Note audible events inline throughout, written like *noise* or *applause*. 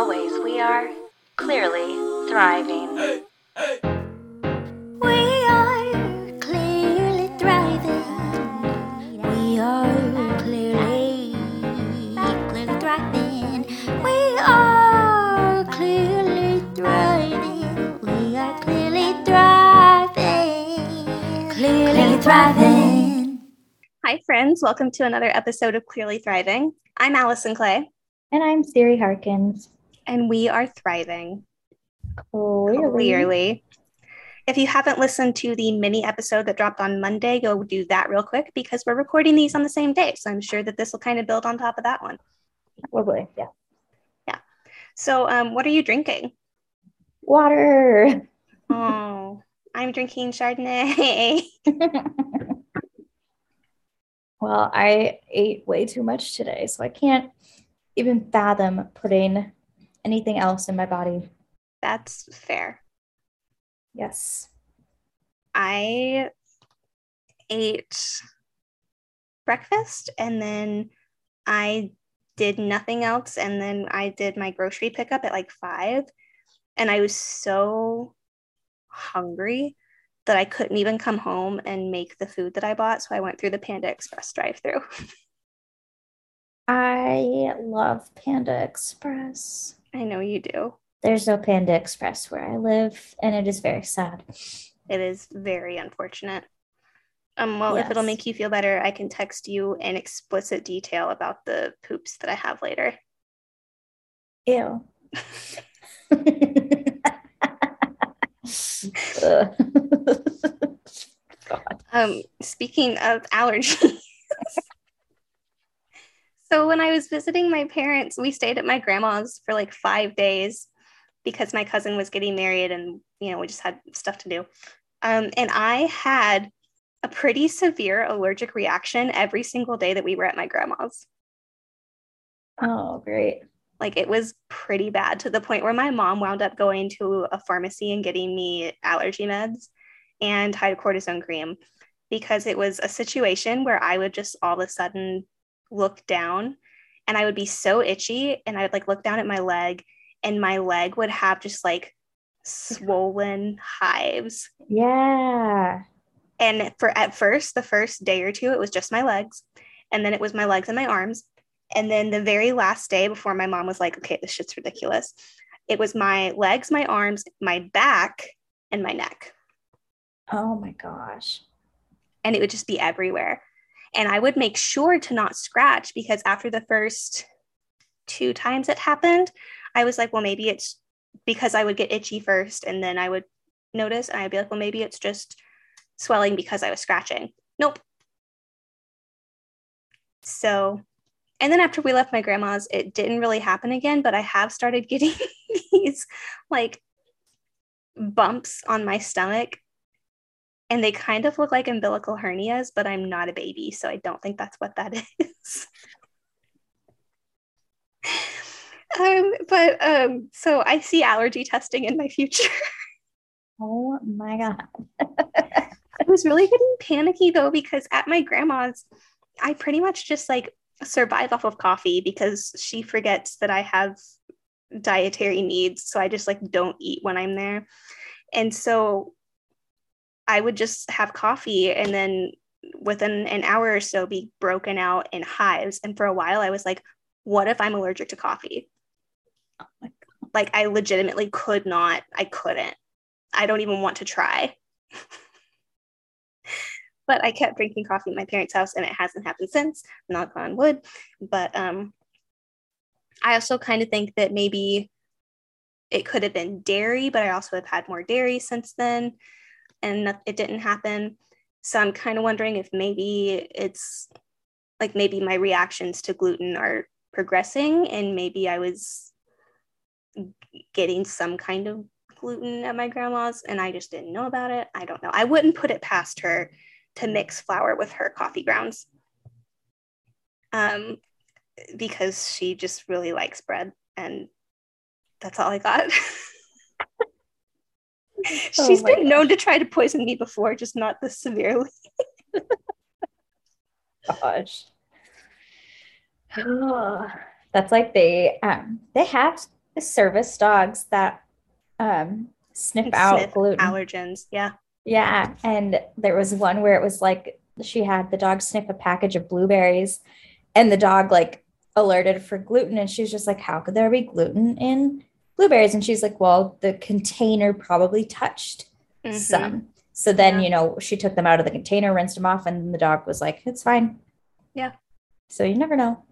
always, we are clearly thriving. We are clearly thriving. We are clearly, clearly thriving. We are clearly thriving. We are clearly thriving. Clearly thriving. Hi, friends. Welcome to another episode of Clearly Thriving. I'm Allison Clay, And I'm Siri Harkins. And we are thriving Clearly. clearly. If you haven't listened to the mini episode that dropped on Monday, go do that real quick because we're recording these on the same day. So I'm sure that this will kind of build on top of that one. Probably, yeah. yeah. So, um, what are you drinking? Water. *laughs* Oh, I'm drinking Chardonnay. *laughs* well, I ate way too much today, so I can't even fathom putting anything else in my body. That's fair. Yes. I ate breakfast and then I did nothing else. And then I did my grocery pickup at like five. And I was so hungry that I couldn't even come home and make the food that I bought. So I went through the Panda Express drive through. *laughs* I love Panda Express. I know you do. There's no Panda Express where I live, and it is very sad. It is very unfortunate. Um, well, if it'll make you feel better, I can text you in explicit detail about the poops that I have later. Ew. *laughs* *laughs* *laughs* Um, speaking of allergies. So when I was visiting my parents, we stayed at my grandma's for like five days because my cousin was getting married and you know we just had stuff to do. Um, and I had a pretty severe allergic reaction every single day that we were at my grandma's. Oh, great. Like it was pretty bad to the point where my mom wound up going to a pharmacy and getting me allergy meds and hydrocortisone cream because it was a situation where I would just all of a sudden look down and I would be so itchy and I would like look down at my leg and my leg would have just like swollen hives. Yeah. And for at first, the first day or two, it was just my legs. And then it was my legs and my arms. And then the very last day before my mom was like, okay, this shit's ridiculous, it was my legs, my arms, my back, and my neck. Oh my gosh. And it would just be everywhere. And I would make sure to not scratch because after the first two times it happened, I was like, well, maybe it's because I would get itchy first and then I would notice and I'd be like, well, maybe it's just swelling because I was scratching. Nope. So, and then after we left my grandma's, it didn't really happen again, but I have started *laughs* getting these like bumps on my stomach. And they kind of look like umbilical hernias, but I'm not a baby, so I don't think that's what that *laughs* is. um, but um, so I see allergy testing in my future. *laughs* Oh my God. I was really getting panicky though because at my grandma's, I pretty much just like survive off of coffee because she forgets that I have dietary needs. So I just like don't eat when I'm there. And so I would just have coffee and then within an hour or so be broken out in hives. And for a while I was like, what if I'm allergic to coffee? Oh Like I legitimately could not, I couldn't. I don't even want to try. *laughs* but I kept drinking coffee at my parents' house and it hasn't happened since, knock on wood. But um I also kind of think that maybe it could have been dairy, but I also have had more dairy since then and it didn't happen. So I'm kind of wondering if maybe it's like maybe my reactions to gluten are progressing and maybe I was getting some kind of gluten at my grandma's and I just didn't know about it. I don't know. I wouldn't put it past her to mix flour with her coffee grounds. Um because she just really likes bread and that's all I got. *laughs* *laughs* She's Oh been known to try to poison me before, just not this severely. *laughs* gosh. *sighs* That's like they um they have service dogs that um, sniff out Sniff gluten. allergens. Yeah. Yeah. And there was one where it was like she had the dog sniff a package of blueberries and the dog like alerted for gluten. And she was just like, How could there be gluten in blueberries? And she's like, Well, the container probably touched Mhm. some. So then, Yeah. you know, she took them out of the container, rinsed them off, and the dog was like, It's fine. Yeah. So you never know.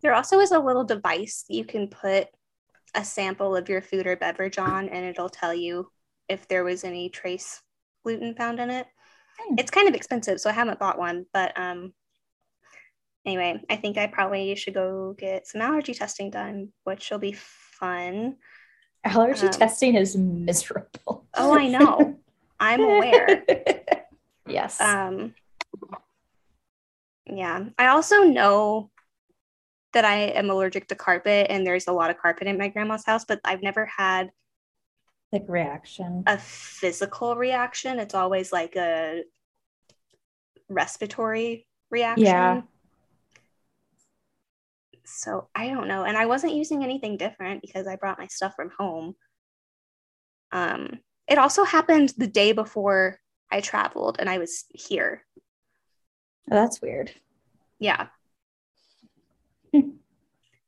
There also is a little device that you can put a sample of your food or beverage on, and it'll tell you if there was any trace gluten found in it. Hmm. It's kind of expensive, so I haven't bought one. But um, anyway, I think I probably should go get some allergy testing done, which will be fun. Allergy Um, testing is miserable. Oh, I know. *laughs* I'm aware. yes. Um, yeah, I also know that I am allergic to carpet, and there's a lot of carpet in my grandma's house, but I've never had like reaction. a physical reaction. It's always like a respiratory reaction. Yeah. So I don't know. And I wasn't using anything different because I brought my stuff from home. Um, it also happened the day before I traveled and I was here. Oh, that's weird. Yeah. *laughs*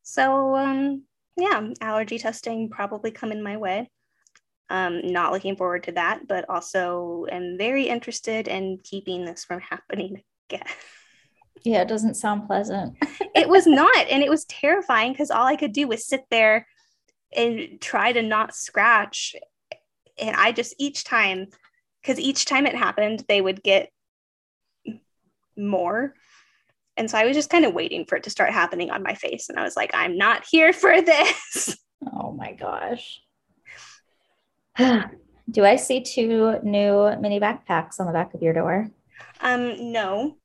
So um yeah, allergy testing probably coming my way. Um, not looking forward to that, but also am very interested in keeping this from happening *laughs* again. Yeah, it doesn't sound pleasant. *laughs* it was not, and it was terrifying because all I could do was sit there and try to not scratch. And I just each time, because each time it happened, they would get more. And so I was just kind of waiting for it to start happening on my face. And I was like, I'm not here for this. *laughs* Oh my gosh. *sighs* Do I see two new mini backpacks on the back of your door? Um, no,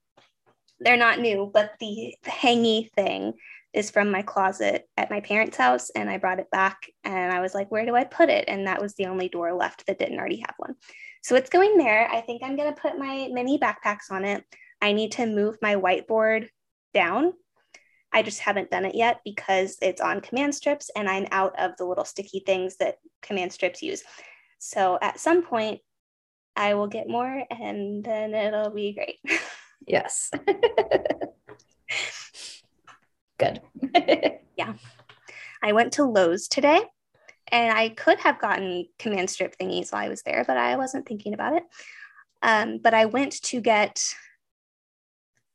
they're not new, but the hangy thing is from my closet at my parents' house, and I brought it back and I was like, where do I put it? And that was the only door left that didn't already have one. So it's going there. I think I'm gonna put my mini backpacks on it. I need to move my whiteboard down. I just haven't done it yet because it's on command strips and I'm out of the little sticky things that command strips use. So at some point, I will get more and then it'll be great. *laughs* Yes. *laughs* Good. *laughs* Yeah. I went to Lowe's today and I could have gotten command strip thingies while I was there, but I wasn't thinking about it. Um, but I went to get,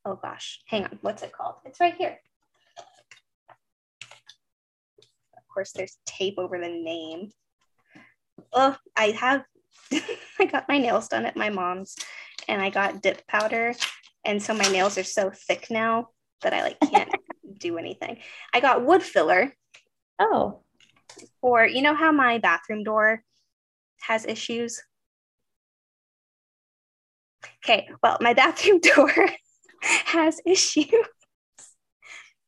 oh gosh, hang on, what's it called? It's right here. Of course, there's tape over the name. Oh, I have, *laughs* I got my nails done at my mom's and I got dip powder. And so my nails are so thick now that I like can't *laughs* do anything. I got wood filler oh, or you know how my bathroom door has issues okay well my bathroom *laughs* door has issues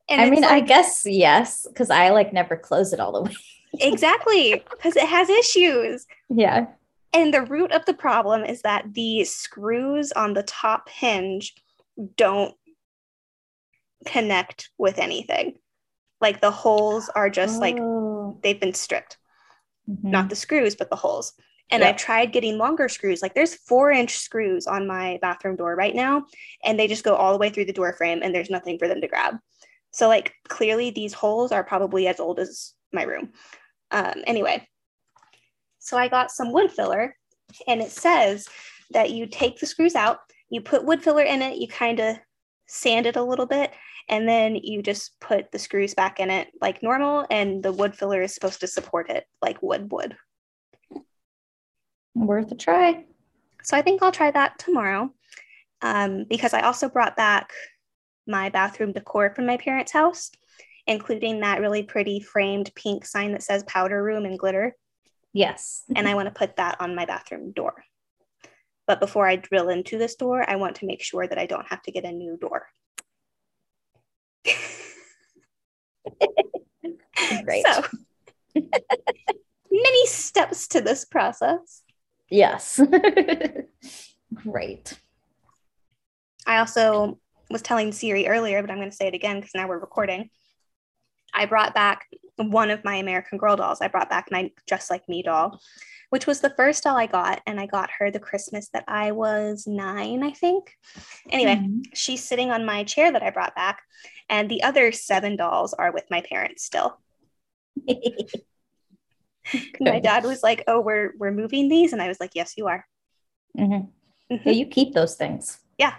and I mean, I guess yes, because I like never close it all the *laughs* way. exactly because it has issues Yeah. and the root of the problem is that the screws on the top hinge don't connect with anything like the holes are just like Oh. they've been stripped Mhm. not the screws, but the holes. And Yeah. I've tried getting longer screws. Like there's four inch screws on my bathroom door right now, and they just go all the way through the door frame, and there's nothing for them to grab. So like clearly these holes are probably as old as my room. Um, anyway, so I got some wood filler, and it says that you take the screws out, you put wood filler in it, you kind of sand it a little bit, and then you just put the screws back in it like normal, and the wood filler is supposed to support it like wood would. Worth a try. So I think I'll try that tomorrow um, because I also brought back my bathroom decor from my parents' house, including that really pretty framed pink sign that says powder room and glitter. Yes. And I want to put that on my bathroom door. But before I drill into this door, I want to make sure that I don't have to get a new door. *laughs* Great. So, many steps to this process. Yes. *laughs* Great. I also was telling Siri earlier, but I'm going to say it again because now we're recording. I brought back one of my American Girl dolls. I brought back my Just Like Me doll, which was the first doll I got. And I got her the Christmas that I was nine, I think. Anyway, Mhm. she's sitting on my chair that I brought back. And the other seven dolls are with my parents still. *laughs* My dad was like, Oh, we're we're moving these. And I was like, Yes, you are. Mhm. Mhm. Yeah, you keep those things. Yeah.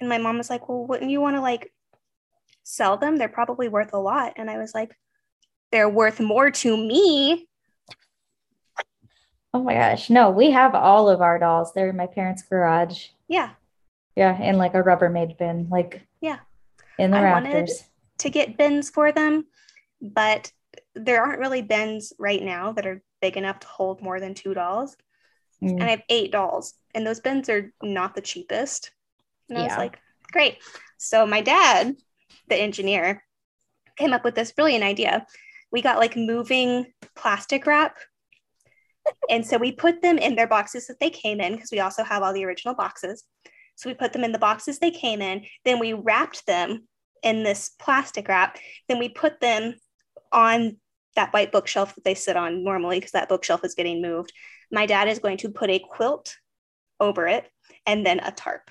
And my mom was like, Well, wouldn't you want to like sell them? They're probably worth a lot. And I was like, They're worth more to me. Oh my gosh. No, we have all of our dolls. They're in my parents' garage. Yeah. Yeah, in like a Rubbermaid bin, like Yeah. in the I wanted- rafters. to get bins for them, but there aren't really bins right now that are big enough to hold more than two dolls. Mm. And I have eight dolls, and those bins are not the cheapest. And I was like, great. So my dad, the engineer, came up with this brilliant idea. We got like moving plastic wrap. And so we put them in their boxes that they came in because we also have all the original boxes. So we put them in the boxes they came in. Then we wrapped them in this plastic wrap. Then we put them on that white bookshelf that they sit on normally because that bookshelf is getting moved. My dad is going to put a quilt over it and then a tarp.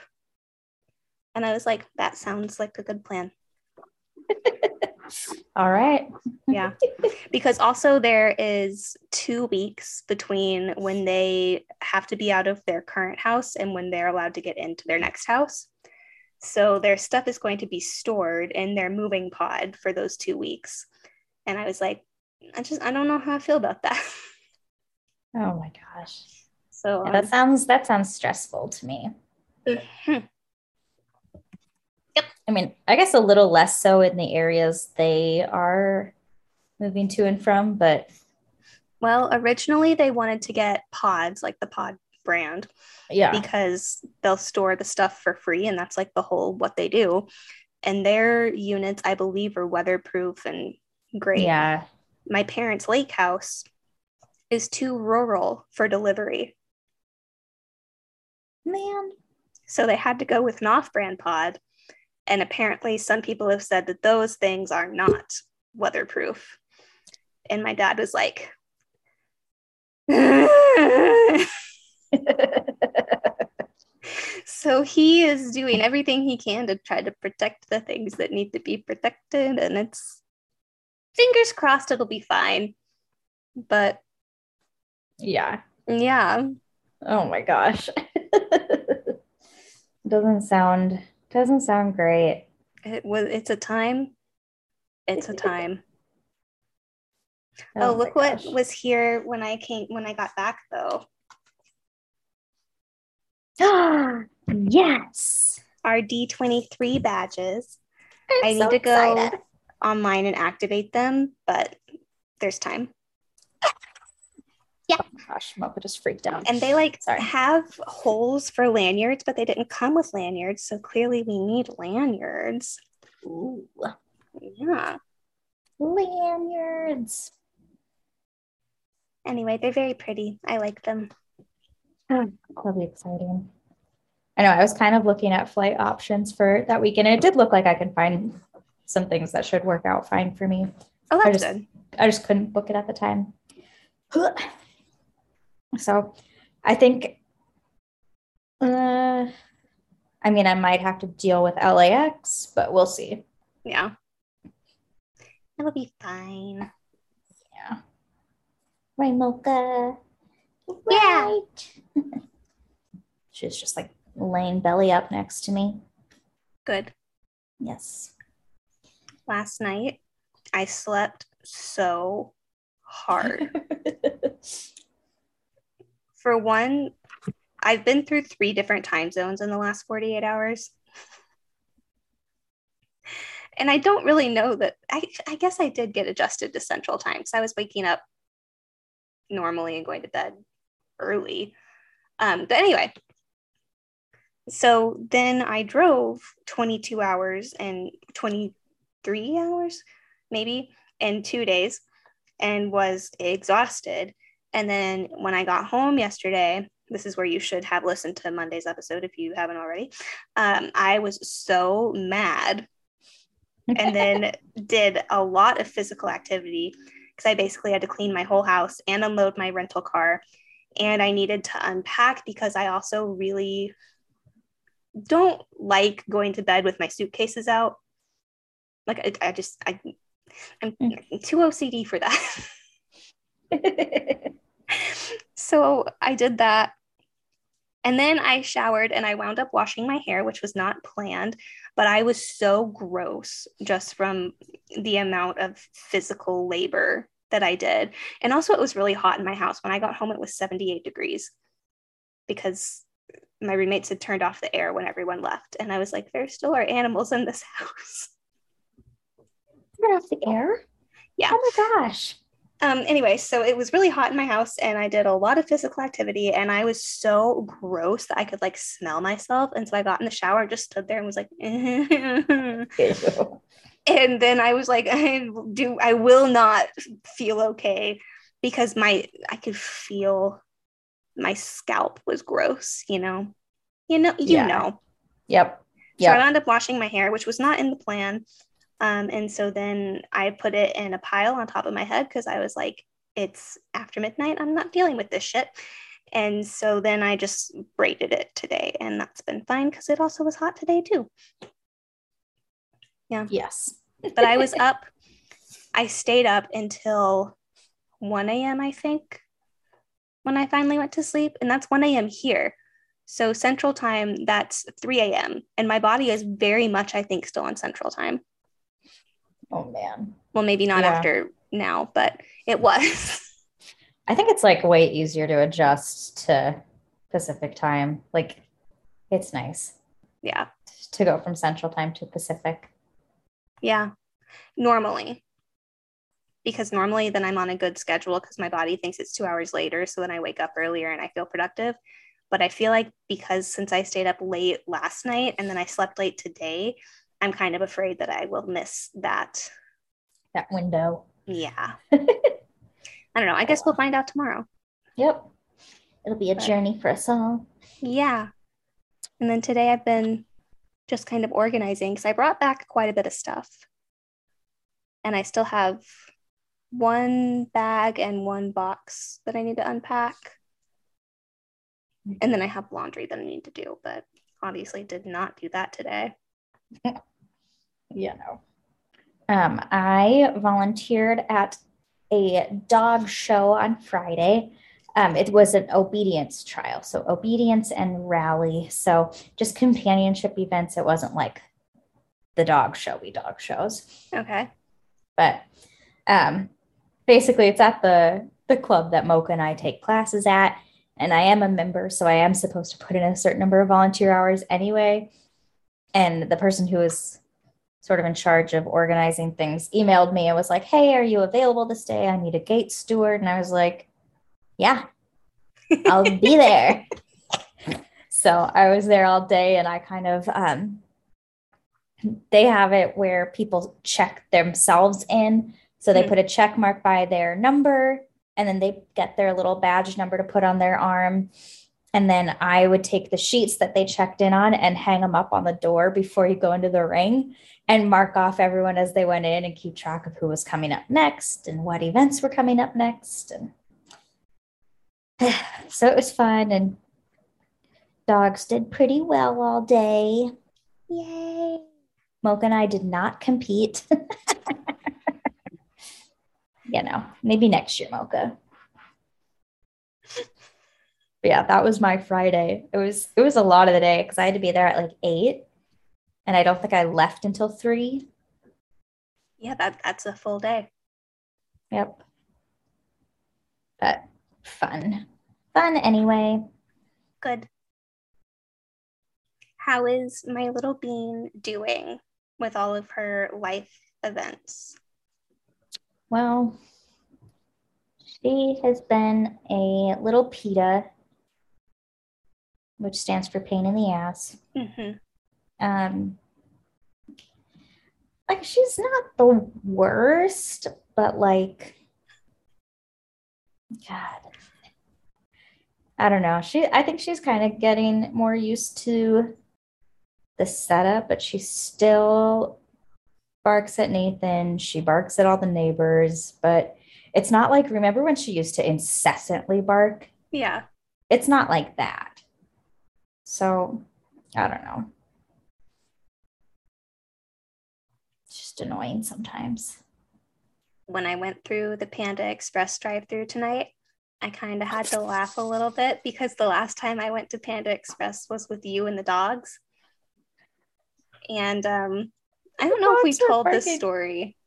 And I was like, that sounds like a good plan. All right. Yeah. because also there is two weeks between when they have to be out of their current house and when they're allowed to get into their next house. So their stuff is going to be stored in their moving pod for those two weeks. And I was like, I just, I don't know how I feel about that. *laughs* Oh my gosh. So Yeah, um, that sounds that sounds stressful to me. *laughs* mhm. I mean, I guess a little less so in the areas they are moving to and from, but well, originally they wanted to get pods, like the pod brand, yeah. because they'll store the stuff for free and that's like the whole what they do and their units i believe are weatherproof and great Yeah. my parents lake house is too rural for delivery Man. so they had to go with an off-brand pod and apparently some people have said that those things are not weatherproof and my dad was like *laughs* So he is doing everything he can to try to protect the things that need to be protected, and it's fingers crossed it'll be fine. But yeah. yeah, Oh my gosh. *laughs* doesn't sound doesn't sound great. it was. It's a time. It's a *laughs* time. oh, oh my look what gosh. was here when I came when I got back though. *gasps* yes. Our D twenty three badges. I'm I need so to go excited. online and activate them, but there's time. Yeah oh gosh, Mocha just freaked out. and they like Sorry. have holes for lanyards, but they didn't come with lanyards. So clearly we need lanyards. Ooh, Yeah. lanyards. Anyway, they're very pretty. I like them. Oh, That'll be exciting. I know I was kind of looking at flight options for that weekend. and It did look like I could find some things that should work out fine for me. Oh, I that's just- good. I just couldn't book it at the time. *laughs* So I think, uh, I mean, I might have to deal with LAX, but we'll see. Yeah. It'll be fine. Yeah. Right, Mocha? Yeah. Right. *laughs* She's just like laying belly up next to me. Good. Yes. Last night I slept so hard. *laughs* For one, I've been through three different time zones in the last 48 hours. And I don't really know that. I, I guess I did get adjusted to central time because I was waking up normally and going to bed early. Um, but anyway, so then I drove 22 hours and 23 hours, maybe, in two days and was exhausted. And then when I got home yesterday, this is where you should have listened to Monday's episode if you haven't already. Um, I was so mad and then *laughs* did a lot of physical activity because I basically had to clean my whole house and unload my rental car. And I needed to unpack because I also really don't like going to bed with my suitcases out. Like I, I just I I'm too OCD for that. *laughs* so I did that. And then I showered and I wound up washing my hair, which was not planned, but I was so gross just from the amount of physical labor that I did. And also, it was really hot in my house. When I got home, it was 78 degrees because my roommates had turned off the air when everyone left. And I was like, there still are animals in this *laughs* house. Turn off the air? Yeah. Oh my gosh. Um, anyway, so it was really hot in my house and I did a lot of physical activity and I was so gross that I could like smell myself. And so I got in the shower and just stood there and was like, *laughs* *laughs* and then I was like, *laughs* I do I will not feel okay because my I could feel my scalp was gross, you know. You know, you Yeah. know. Yep. So I Yep. wound up washing my hair, which was not in the plan. Um, and so then I put it in a pile on top of my head because I was like, it's after midnight. I'm not dealing with this shit. And so then I just braided it today, and that's been fine because it also was hot today too. Yeah. Yes. But I was up, I stayed up until 1 a.m., I think, when I finally went to sleep. And that's 1 a.m. here. So central time, that's 3 a.m. And my body is very much, I think, still on central time. Oh man. Well, maybe not Yeah. after now, but it was. *laughs* I think it's like way easier to adjust to Pacific time. Like it's nice yeah. to go from Central time to Pacific. Yeah. Normally. Because normally then I'm on a good schedule because my body thinks it's two hours later. So then I wake up earlier and I feel productive. But I feel like because since I stayed up late last night and then I slept late today, I'm kind of afraid that I will miss that. That window. Yeah. *laughs* I don't know. I guess we'll find out tomorrow. Yep. It'll be a But- journey for us all. Yeah. And then today I've been just kind of organizing because I brought back quite a bit of stuff. And I still have one bag and one box that I need to unpack. And then I have laundry that I need to do, but obviously did not do that today. *laughs* Yeah, know. Um, I volunteered at a dog show on Friday. Um, it was an obedience trial, so obedience and rally. So just companionship events. It wasn't like the dog showy dog shows, Okay. but um, basically, it's at the the club that Mocha and I take classes at, and I am a member, so I am supposed to put in a certain number of volunteer hours anyway. And the person who was sort of in charge of organizing things emailed me and was like, "Hey, are you available this day? I need a gate steward." And I was like, "Yeah, I'll be *laughs* there." so I was there all day, and I kind of um, they have it where people check themselves in. So they Hmm. put a check mark by their number, and then they get their little badge number to put on their arm. And then I would take the sheets that they checked in on and hang them up on the door before you go into the ring and mark off everyone as they went in and keep track of who was coming up next and what events were coming up next. And *sighs* so it was fun and dogs did pretty well all day. Yay. Mocha and I did not compete. *laughs* you know, maybe next year, Mocha. But yeah, that was my Friday. It was it was a lot of the day because I had to be there at like eight, and I don't think I left until three. Yeah, that, that's a full day. Yep. But fun, fun anyway. Good. How is my little bean doing with all of her life events? Well, she has been a little PETA, which stands for pain in the ass. hmm um like she's not the worst but like god i don't know she i think she's kind of getting more used to the setup but she's still barks at Nathan. She barks at all the neighbors, but it's not like remember when she used to incessantly bark? Yeah. It's not like that. So I don't know. Just annoying sometimes. When I went through the Panda Express drive through tonight, I kind of had to laugh a little bit because the last time I went to Panda Express was with you and the dogs. And um, I don't The know if we told this story.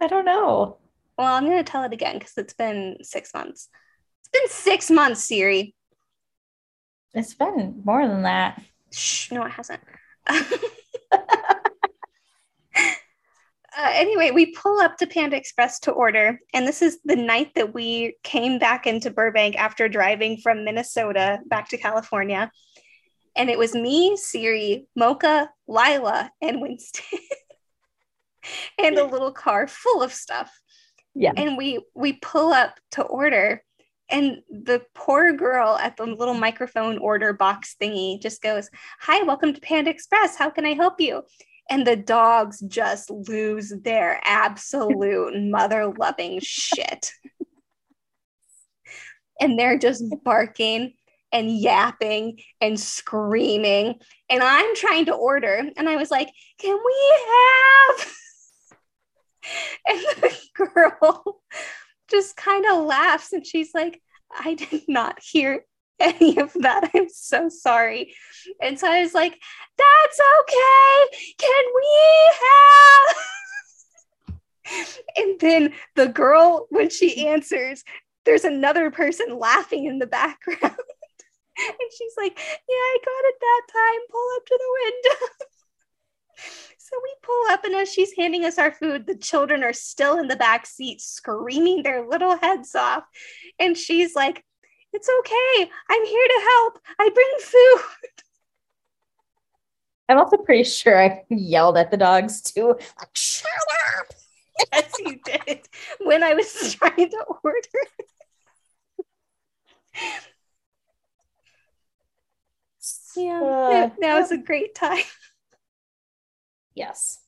I don't know. Well, I'm going to tell it again because it's been six months. It's been six months, Siri. It's been more than that. Shh, no, it hasn't. *laughs* Uh, anyway, we pull up to Panda Express to order, and this is the night that we came back into Burbank after driving from Minnesota back to California. And it was me, Siri, Mocha, Lila, and Winston, *laughs* and a little car full of stuff. Yeah. And we we pull up to order, and the poor girl at the little microphone order box thingy just goes, "Hi, welcome to Panda Express. How can I help you?" And the dogs just lose their absolute *laughs* mother loving shit. And they're just barking and yapping and screaming. And I'm trying to order. And I was like, can we have? *laughs* And the *laughs* girl just kind of laughs and she's like, I did not hear any of that. I'm so sorry. And so I was like, that's okay. Can we have? *laughs* and then the girl, when she answers, there's another person laughing in the background. *laughs* and she's like, Yeah, I got it that time. Pull up to the window. *laughs* so we pull up, and as she's handing us our food, the children are still in the back seat screaming their little heads off. And she's like, It's okay. I'm here to help. I bring food. I'm also pretty sure I yelled at the dogs too. Like, shut up. *laughs* Yes, you did. When I was *laughs* trying to order. Yeah, Uh, that, that was a great time. Yes.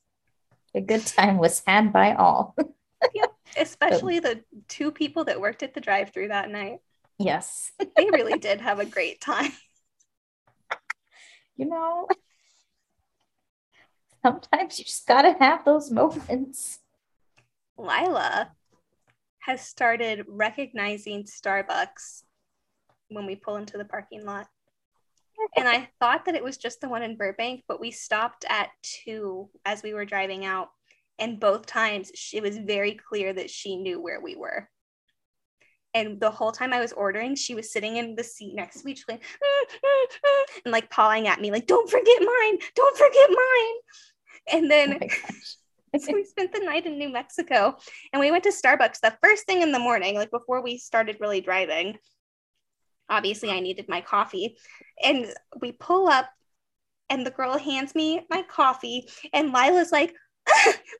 A good time was had by all. *laughs* Especially the two people that worked at the drive-through that night. Yes. They really did have a great time. You know, sometimes you just gotta have those moments. Lila has started recognizing Starbucks when we pull into the parking lot. And I thought that it was just the one in Burbank, but we stopped at two as we were driving out. And both times it was very clear that she knew where we were. And the whole time I was ordering, she was sitting in the seat next to me, just going, "Mm, mm, mm," and like pawing at me, like, don't forget mine, don't forget mine. And Oh then gosh. *laughs* so we spent the night in New Mexico and we went to Starbucks the first thing in the morning, like before we started really driving. Obviously, I needed my coffee. And we pull up and the girl hands me my coffee and Lila's like,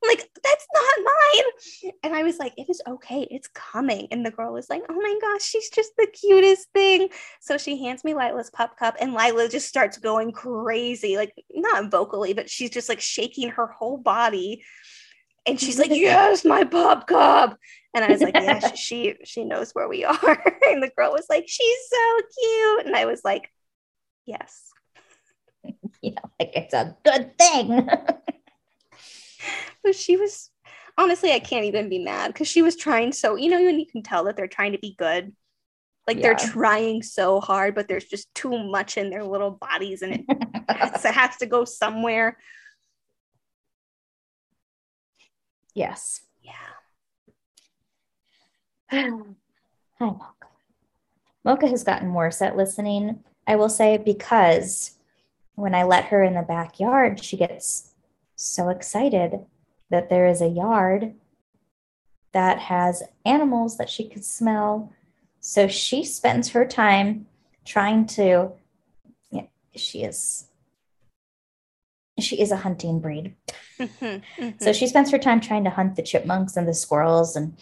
like, that's not mine. And I was like, it is okay. It's coming. And the girl was like, oh my gosh, she's just the cutest thing. So she hands me Lila's pup cup and Lila just starts going crazy, like not vocally, but she's just like shaking her whole body. And she's like, *laughs* yes, my pup cup. And I was like, yeah, *laughs* she, she she knows where we *laughs* are. And the girl was like, she's so cute. And I was like, yes. You know, like it's a good thing. But she was honestly, I can't even be mad because she was trying so, you know, when you can tell that they're trying to be good. Like they're trying so hard, but there's just too much in their little bodies and it *laughs* has, it has to go somewhere. yes. Yeah. *sighs* Hi, Mocha. Mocha has gotten worse at listening, I will say, because when I let her in the backyard, she gets so excited that there is a yard that has animals that she could smell. So she spends her time trying to, yeah, she is. She is a hunting breed. Mhm, mhm. So she spends her time trying to hunt the chipmunks and the squirrels. And,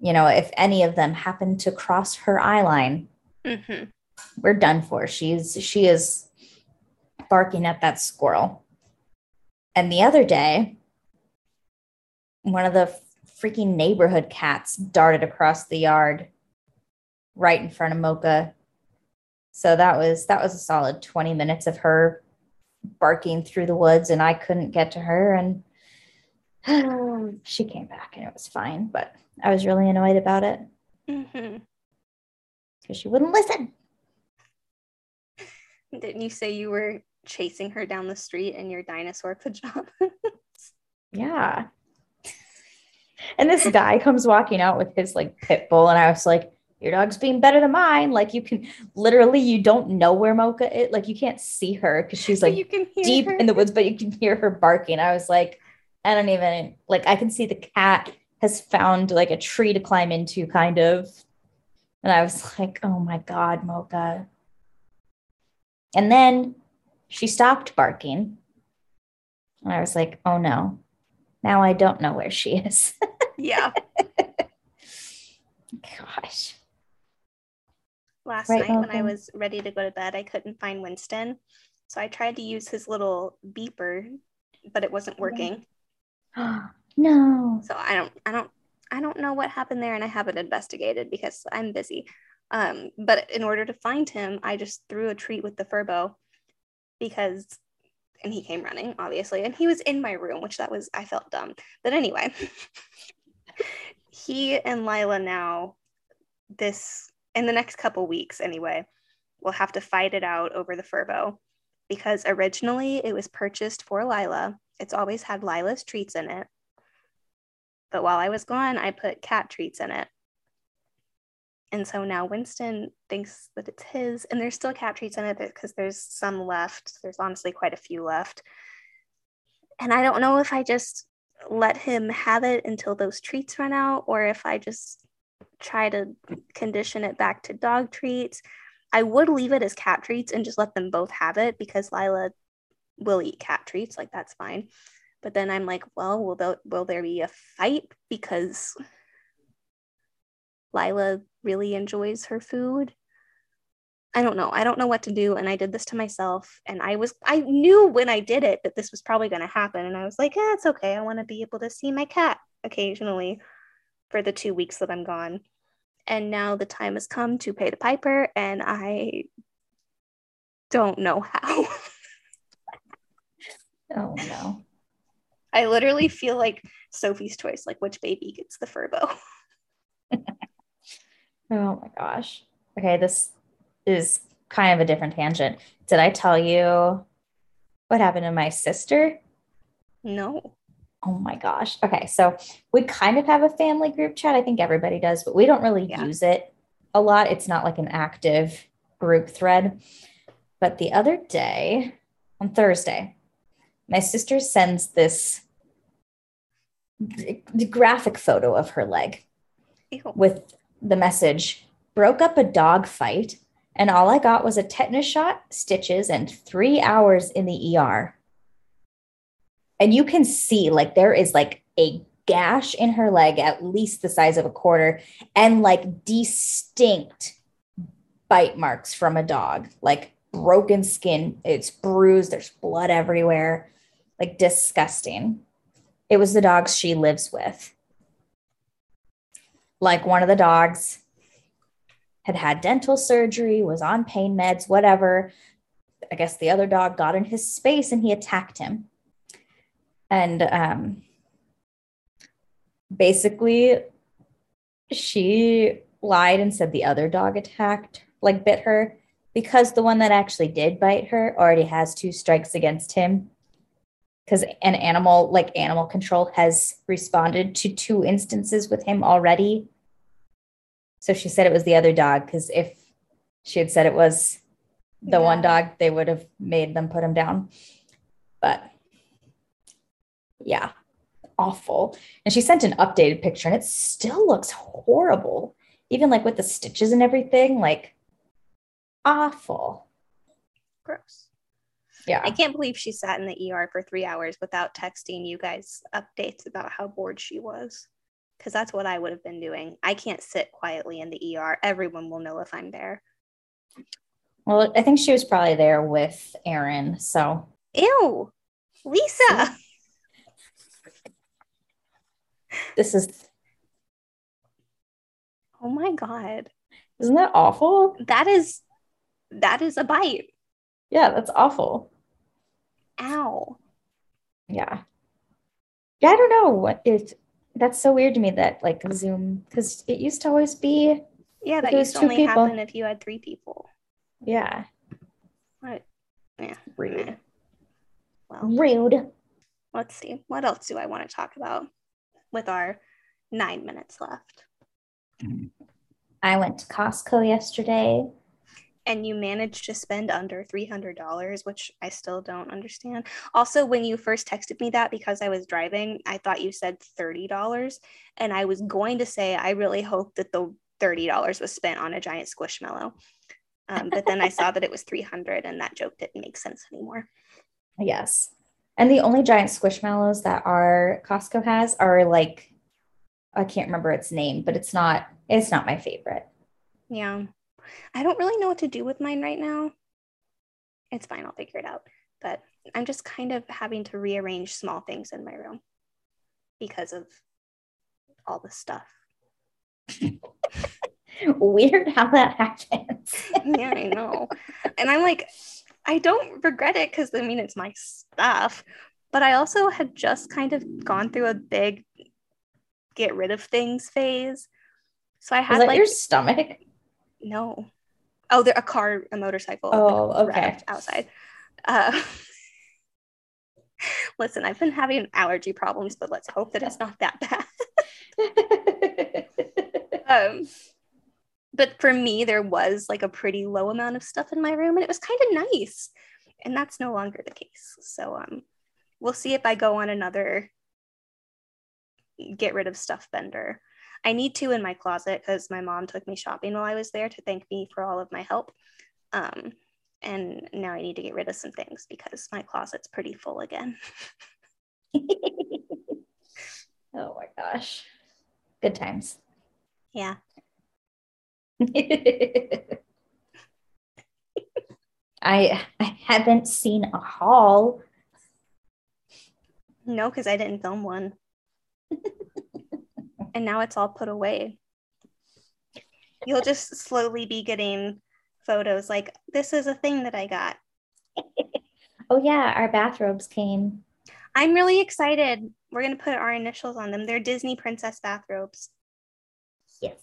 you know, if any of them happen to cross her eye line, Mhm. we're done for. She's she is barking at that squirrel. And the other day, one of the freaking neighborhood cats darted across the yard right in front of Mocha. So that was that was a solid 20 minutes of her barking through the woods and I couldn't get to her and *sighs* she came back and it was fine, but I was really annoyed about it hmm because she wouldn't listen. *laughs* Didn't you say you were chasing her down the street in your dinosaur pajamas? *laughs* Yeah. And this guy comes walking out with his like pit bull, and I was like, Your dog's being better than mine. Like, you can literally, you don't know where Mocha is. Like, you can't see her because she's like you can hear deep her. in the woods, but you can hear her barking. I was like, I don't even like, I can see the cat has found like a tree to climb into, kind of. And I was *laughs* like, Oh my God, Mocha. And then she stopped barking. And I was like, Oh no. Now I don't know where she is. *laughs* Yeah. Gosh. Last Right, night when I was ready to go to bed, I couldn't find Winston. So I tried to use his little beeper, but it wasn't working. *gasps* no. So I don't I don't I don't know what happened there and I haven't investigated because I'm busy. Um, but in order to find him, I just threw a treat with the furbo because and he came running, obviously, and he was in my room, which that was I felt dumb. But anyway, he and Lila now this in the next couple weeks anyway will have to fight it out over the furbo because originally it was purchased for Lila. It's always had Lila's treats in it. But while I was gone, I put cat treats in it. And so now Winston thinks that it's his, and there's still cat treats in it because there's some left. There's honestly quite a few left. And I don't know if I just let him have it until those treats run out, or if I just try to condition it back to dog treats. I would leave it as cat treats and just let them both have it because Lila will eat cat treats. Like, that's fine. But then I'm like, well, will there, will there be a fight because Lila really enjoys her food? I don't know. I don't know what to do. And I did this to myself. And I was, I knew when I did it that this was probably going to happen. And I was like, yeah, it's okay. I want to be able to see my cat occasionally for the two weeks that I'm gone. And now the time has come to pay the piper. And I don't know how. *laughs* Oh no. I literally feel like Sophie's choice, like which baby gets the furbo. *laughs* Oh my gosh. Okay, this is kind of a different tangent. Did I tell you what happened to my sister? No. Oh my gosh. Okay, so we kind of have a family group chat. I think everybody does, but we don't really Yeah. use it a lot. It's not like an active group thread. But the other day, on Thursday, my sister sends this graphic photo of her leg Ew. with the message broke up a dog fight and all i got was a tetanus shot stitches and three hours in the er and you can see like there is like a gash in her leg at least the size of a quarter and like distinct bite marks from a dog. Like broken skin it's bruised there's blood everywhere. Like disgusting. It was the dogs she lives with like one of the dogs had had dental surgery, was on pain meds, whatever. I guess the other dog got in his space and he attacked him. And um, basically, she lied and said the other dog attacked, like bit her, because the one that actually did bite her already has two strikes against him. Because an animal, like animal control, has responded to two instances with him already. So she said it was the other dog because if she had said it was the one dog, they would have made them put him down. But yeah, awful. And she sent an updated picture and it still looks horrible, even like with the stitches and everything, like awful. Gross. Yeah. I can't believe she sat in the ER for three hours without texting you guys updates about how bored she was. Because that's what I would have been doing. I can't sit quietly in the ER. Everyone will know if I'm there. Well, I think she was probably there with Aaron. So Ew, Lisa. This is Oh my god. isn't that awful? That is that is a bite. Yeah, that's awful. Ow. Yeah. Yeah, I don't know what it that's so weird to me that like Zoom because it used to always be Yeah, that If it was used to only people. happen if you had three people. yeah. What? Yeah. Rude. Well, Rude. let's see. What else do I want to talk about with our nine minutes left? I went to Costco yesterday. And you managed to spend under $300 which i still don't understand also when you first texted me that because i was driving i thought you said $30 and i was going to say i really hope that the $30 was spent on a giant squishmallow um, but then i saw that it was 300 and that joke didn't make sense anymore Yes. And the only giant squishmallows that our Costco has are like I can't remember its name, but it's not it's not my favorite. yeah i don't really know what to do with mine right now it's fine i'll figure it out but i'm just kind of having to rearrange small things in my room because of all the stuff *laughs* Weird how that happens. *laughs* yeah, I know. And I'm like, I don't regret it because I mean, it's my stuff. But I also had just kind of gone through a big get rid of things phase. So I had that like, your stomach? No. Oh, there a car, a motorcycle. Oh, okay. outside. Uh, *laughs* listen, I've been having allergy problems, but let's hope that it's not that bad. *laughs* um but for me there was like a pretty low amount of stuff in my room and it was kind of nice and that's no longer the case so um we'll see if i go on another get rid of stuff bender i need to in my closet because my mom took me shopping while i was there to thank me for all of my help um and now i need to get rid of some things because my closet's pretty full again *laughs* oh my gosh. Good times. yeah *laughs* I I haven't seen a haul. no because i didn't film one *laughs* and now it's all put away. You'll just slowly be getting photos like this is a thing that i got. Oh yeah, our bathrobes came. i'm really excited. We're going to put our initials on them. They're disney princess bathrobes. Yes.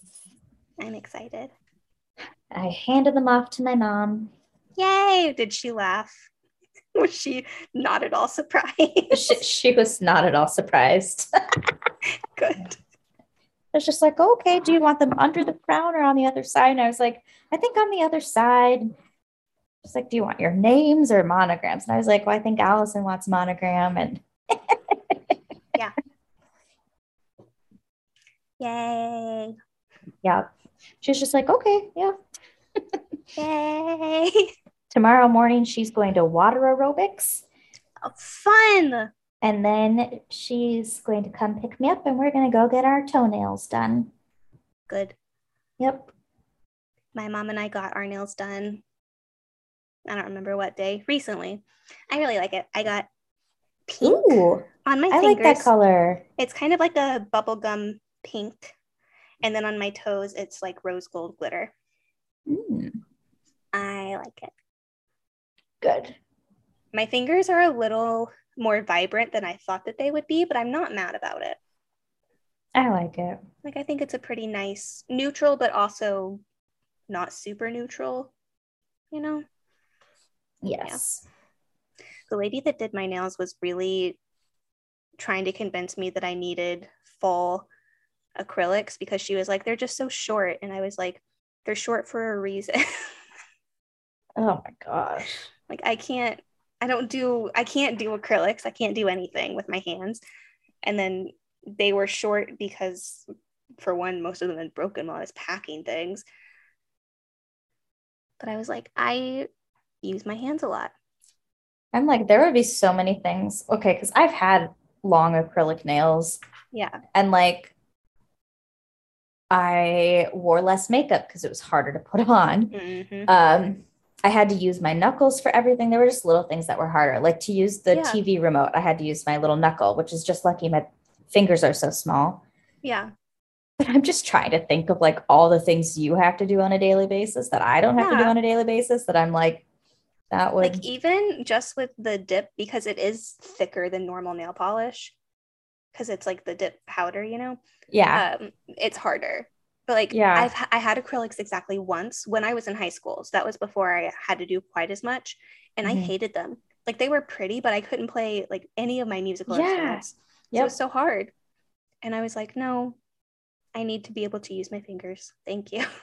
i'm excited. I handed them off to my mom. yay! Did she laugh? *laughs* Was she not at all surprised? She, she was not at all surprised. *laughs* good was just like, okay, do you want them under the crown or on the other side? And I was like, I think on the other side. She's like, do you want your names or monograms? And I was like, well, I think Allison wants monogram. And *laughs* yeah. yay yeah, she's just like, okay, yeah. yay *laughs* Tomorrow morning, she's going to water aerobics. oh, fun And then she's going to come pick me up and we're going to go get our toenails done. good Yep. my mom and I got our nails done. I don't remember what day recently. I really like it. I got pink Ooh, on my I fingers. like that color. It's kind of like a bubblegum pink. And then on my toes, it's like rose gold glitter. Mm, I like it. good. My fingers are a little more vibrant than I thought that they would be, but I'm not mad about it. I like it. Like, I think it's a pretty nice neutral, but also not super neutral, you know? Yes. the lady that did my nails was really trying to convince me that I needed full acrylics because she was like, they're just so short. And I was like, they're short for a reason. *laughs* Oh my gosh. like, I can't, I don't do, I can't do acrylics. I can't do anything with my hands. And then they were short because, for one, most of them had broken while I was packing things. But I was like, I use my hands a lot. I'm like, there would be so many things. Okay, because I've had long acrylic nails Yeah. and like I wore less makeup because it was harder to put on. hmm Um, I had to use my knuckles for everything. There were just little things that were harder. Like to use the Yeah. TV remote, I had to use my little knuckle, which is just lucky my fingers are so small. Yeah. But I'm just trying to think of like all the things you have to do on a daily basis that I don't have to do on a daily basis that I'm like, that would Like even just with the dip, because it is thicker than normal nail polish, because it's like the dip powder, you know, yeah. um, it's harder. But like, Yeah. I've I had acrylics exactly once when I was in high school. So that was before I had to do quite as much, and Mhm. I hated them. Like they were pretty, but I couldn't play like any of my musical Yeah. instruments. So it was so hard. And I was like, no, I need to be able to use my fingers. Thank you. *laughs*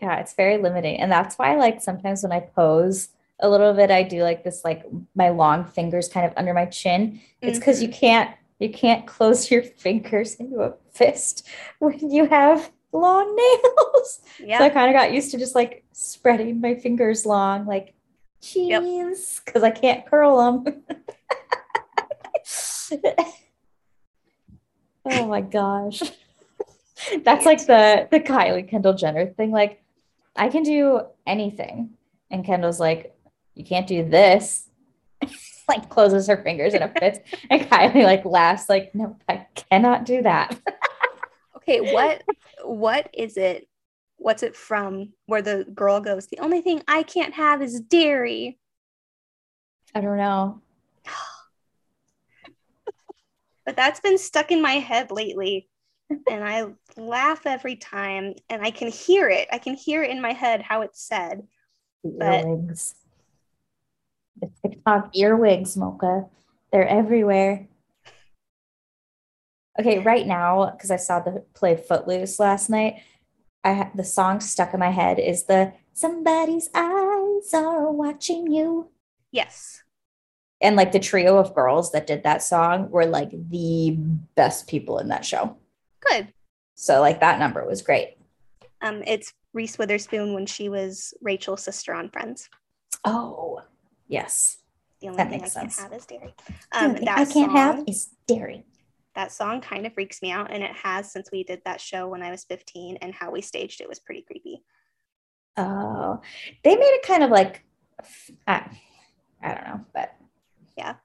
Yeah, it's very limiting. And that's why like sometimes when I pose a little bit, I do like this like my long fingers kind of under my chin. It's because you can't you can't close *laughs* your fingers into a fist when you have long nails. yeah. *laughs* So I kind of got used to just like spreading my fingers long, like Yep. cheese, because I can't curl them. *laughs* oh my gosh. *laughs* That's like the the Kylie Kendall Jenner thing. Like, I can do anything. And Kendall's like, you can't do this. like closes her fingers in a fist. and Kylie like laughs, like, no, I cannot do that. Okay, what what is it? What's it from where the girl goes, the only thing I can't have is dairy. I don't know. *laughs* But that's been stuck in my head lately. And I laugh every time and I can hear it. I can hear in my head how it's said. The But- earwigs. The TikTok earwigs, Mocha. They're everywhere. Okay, right now, because I saw the play Footloose last night, I ha- the song stuck in my head is the somebody's eyes are watching you. Yes. And like the trio of girls that did that song were like the best people in that show. Good. So like that number was great. Um, it's Reese Witherspoon when she was Rachel's sister on Friends. Oh, yes. The only That thing I makes can't sense. have is dairy. Um, only thing that I can't have is dairy. That song kind of freaks me out and it has since we did that show when i was 15 and how we staged it was pretty creepy Oh, they made it kind of like I, I don't know, but yeah.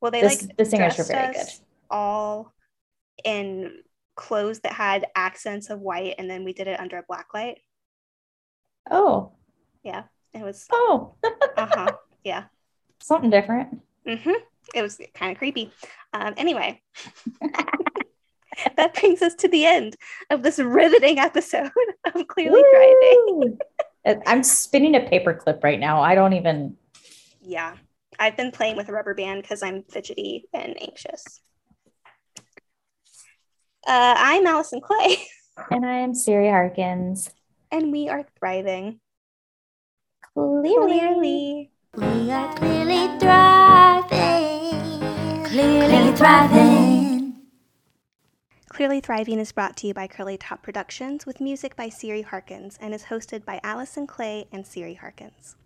well they the, like the singers were very good. all in clothes that had accents of white and then we did it under a black light Oh, Yeah. it was oh, *laughs* uh-huh yeah something different. hmm it was kind of creepy um anyway *laughs* that brings us to the end of this riveting episode *laughs* of clearly thriving Woo! Uh, I'm spinning a paper clip right now. I don't even. Yeah. I've been playing with a rubber band because I'm fidgety and anxious. Uh, I'm Allison Clay, *laughs* And I am Siri Harkins. and we are thriving. Clearly. Clearly. We are clearly thriving. Clearly thriving. Clearly Thriving is brought to you by Curly Top Productions with music by Siri Harkins and is hosted by Allison Clay and Siri Harkins.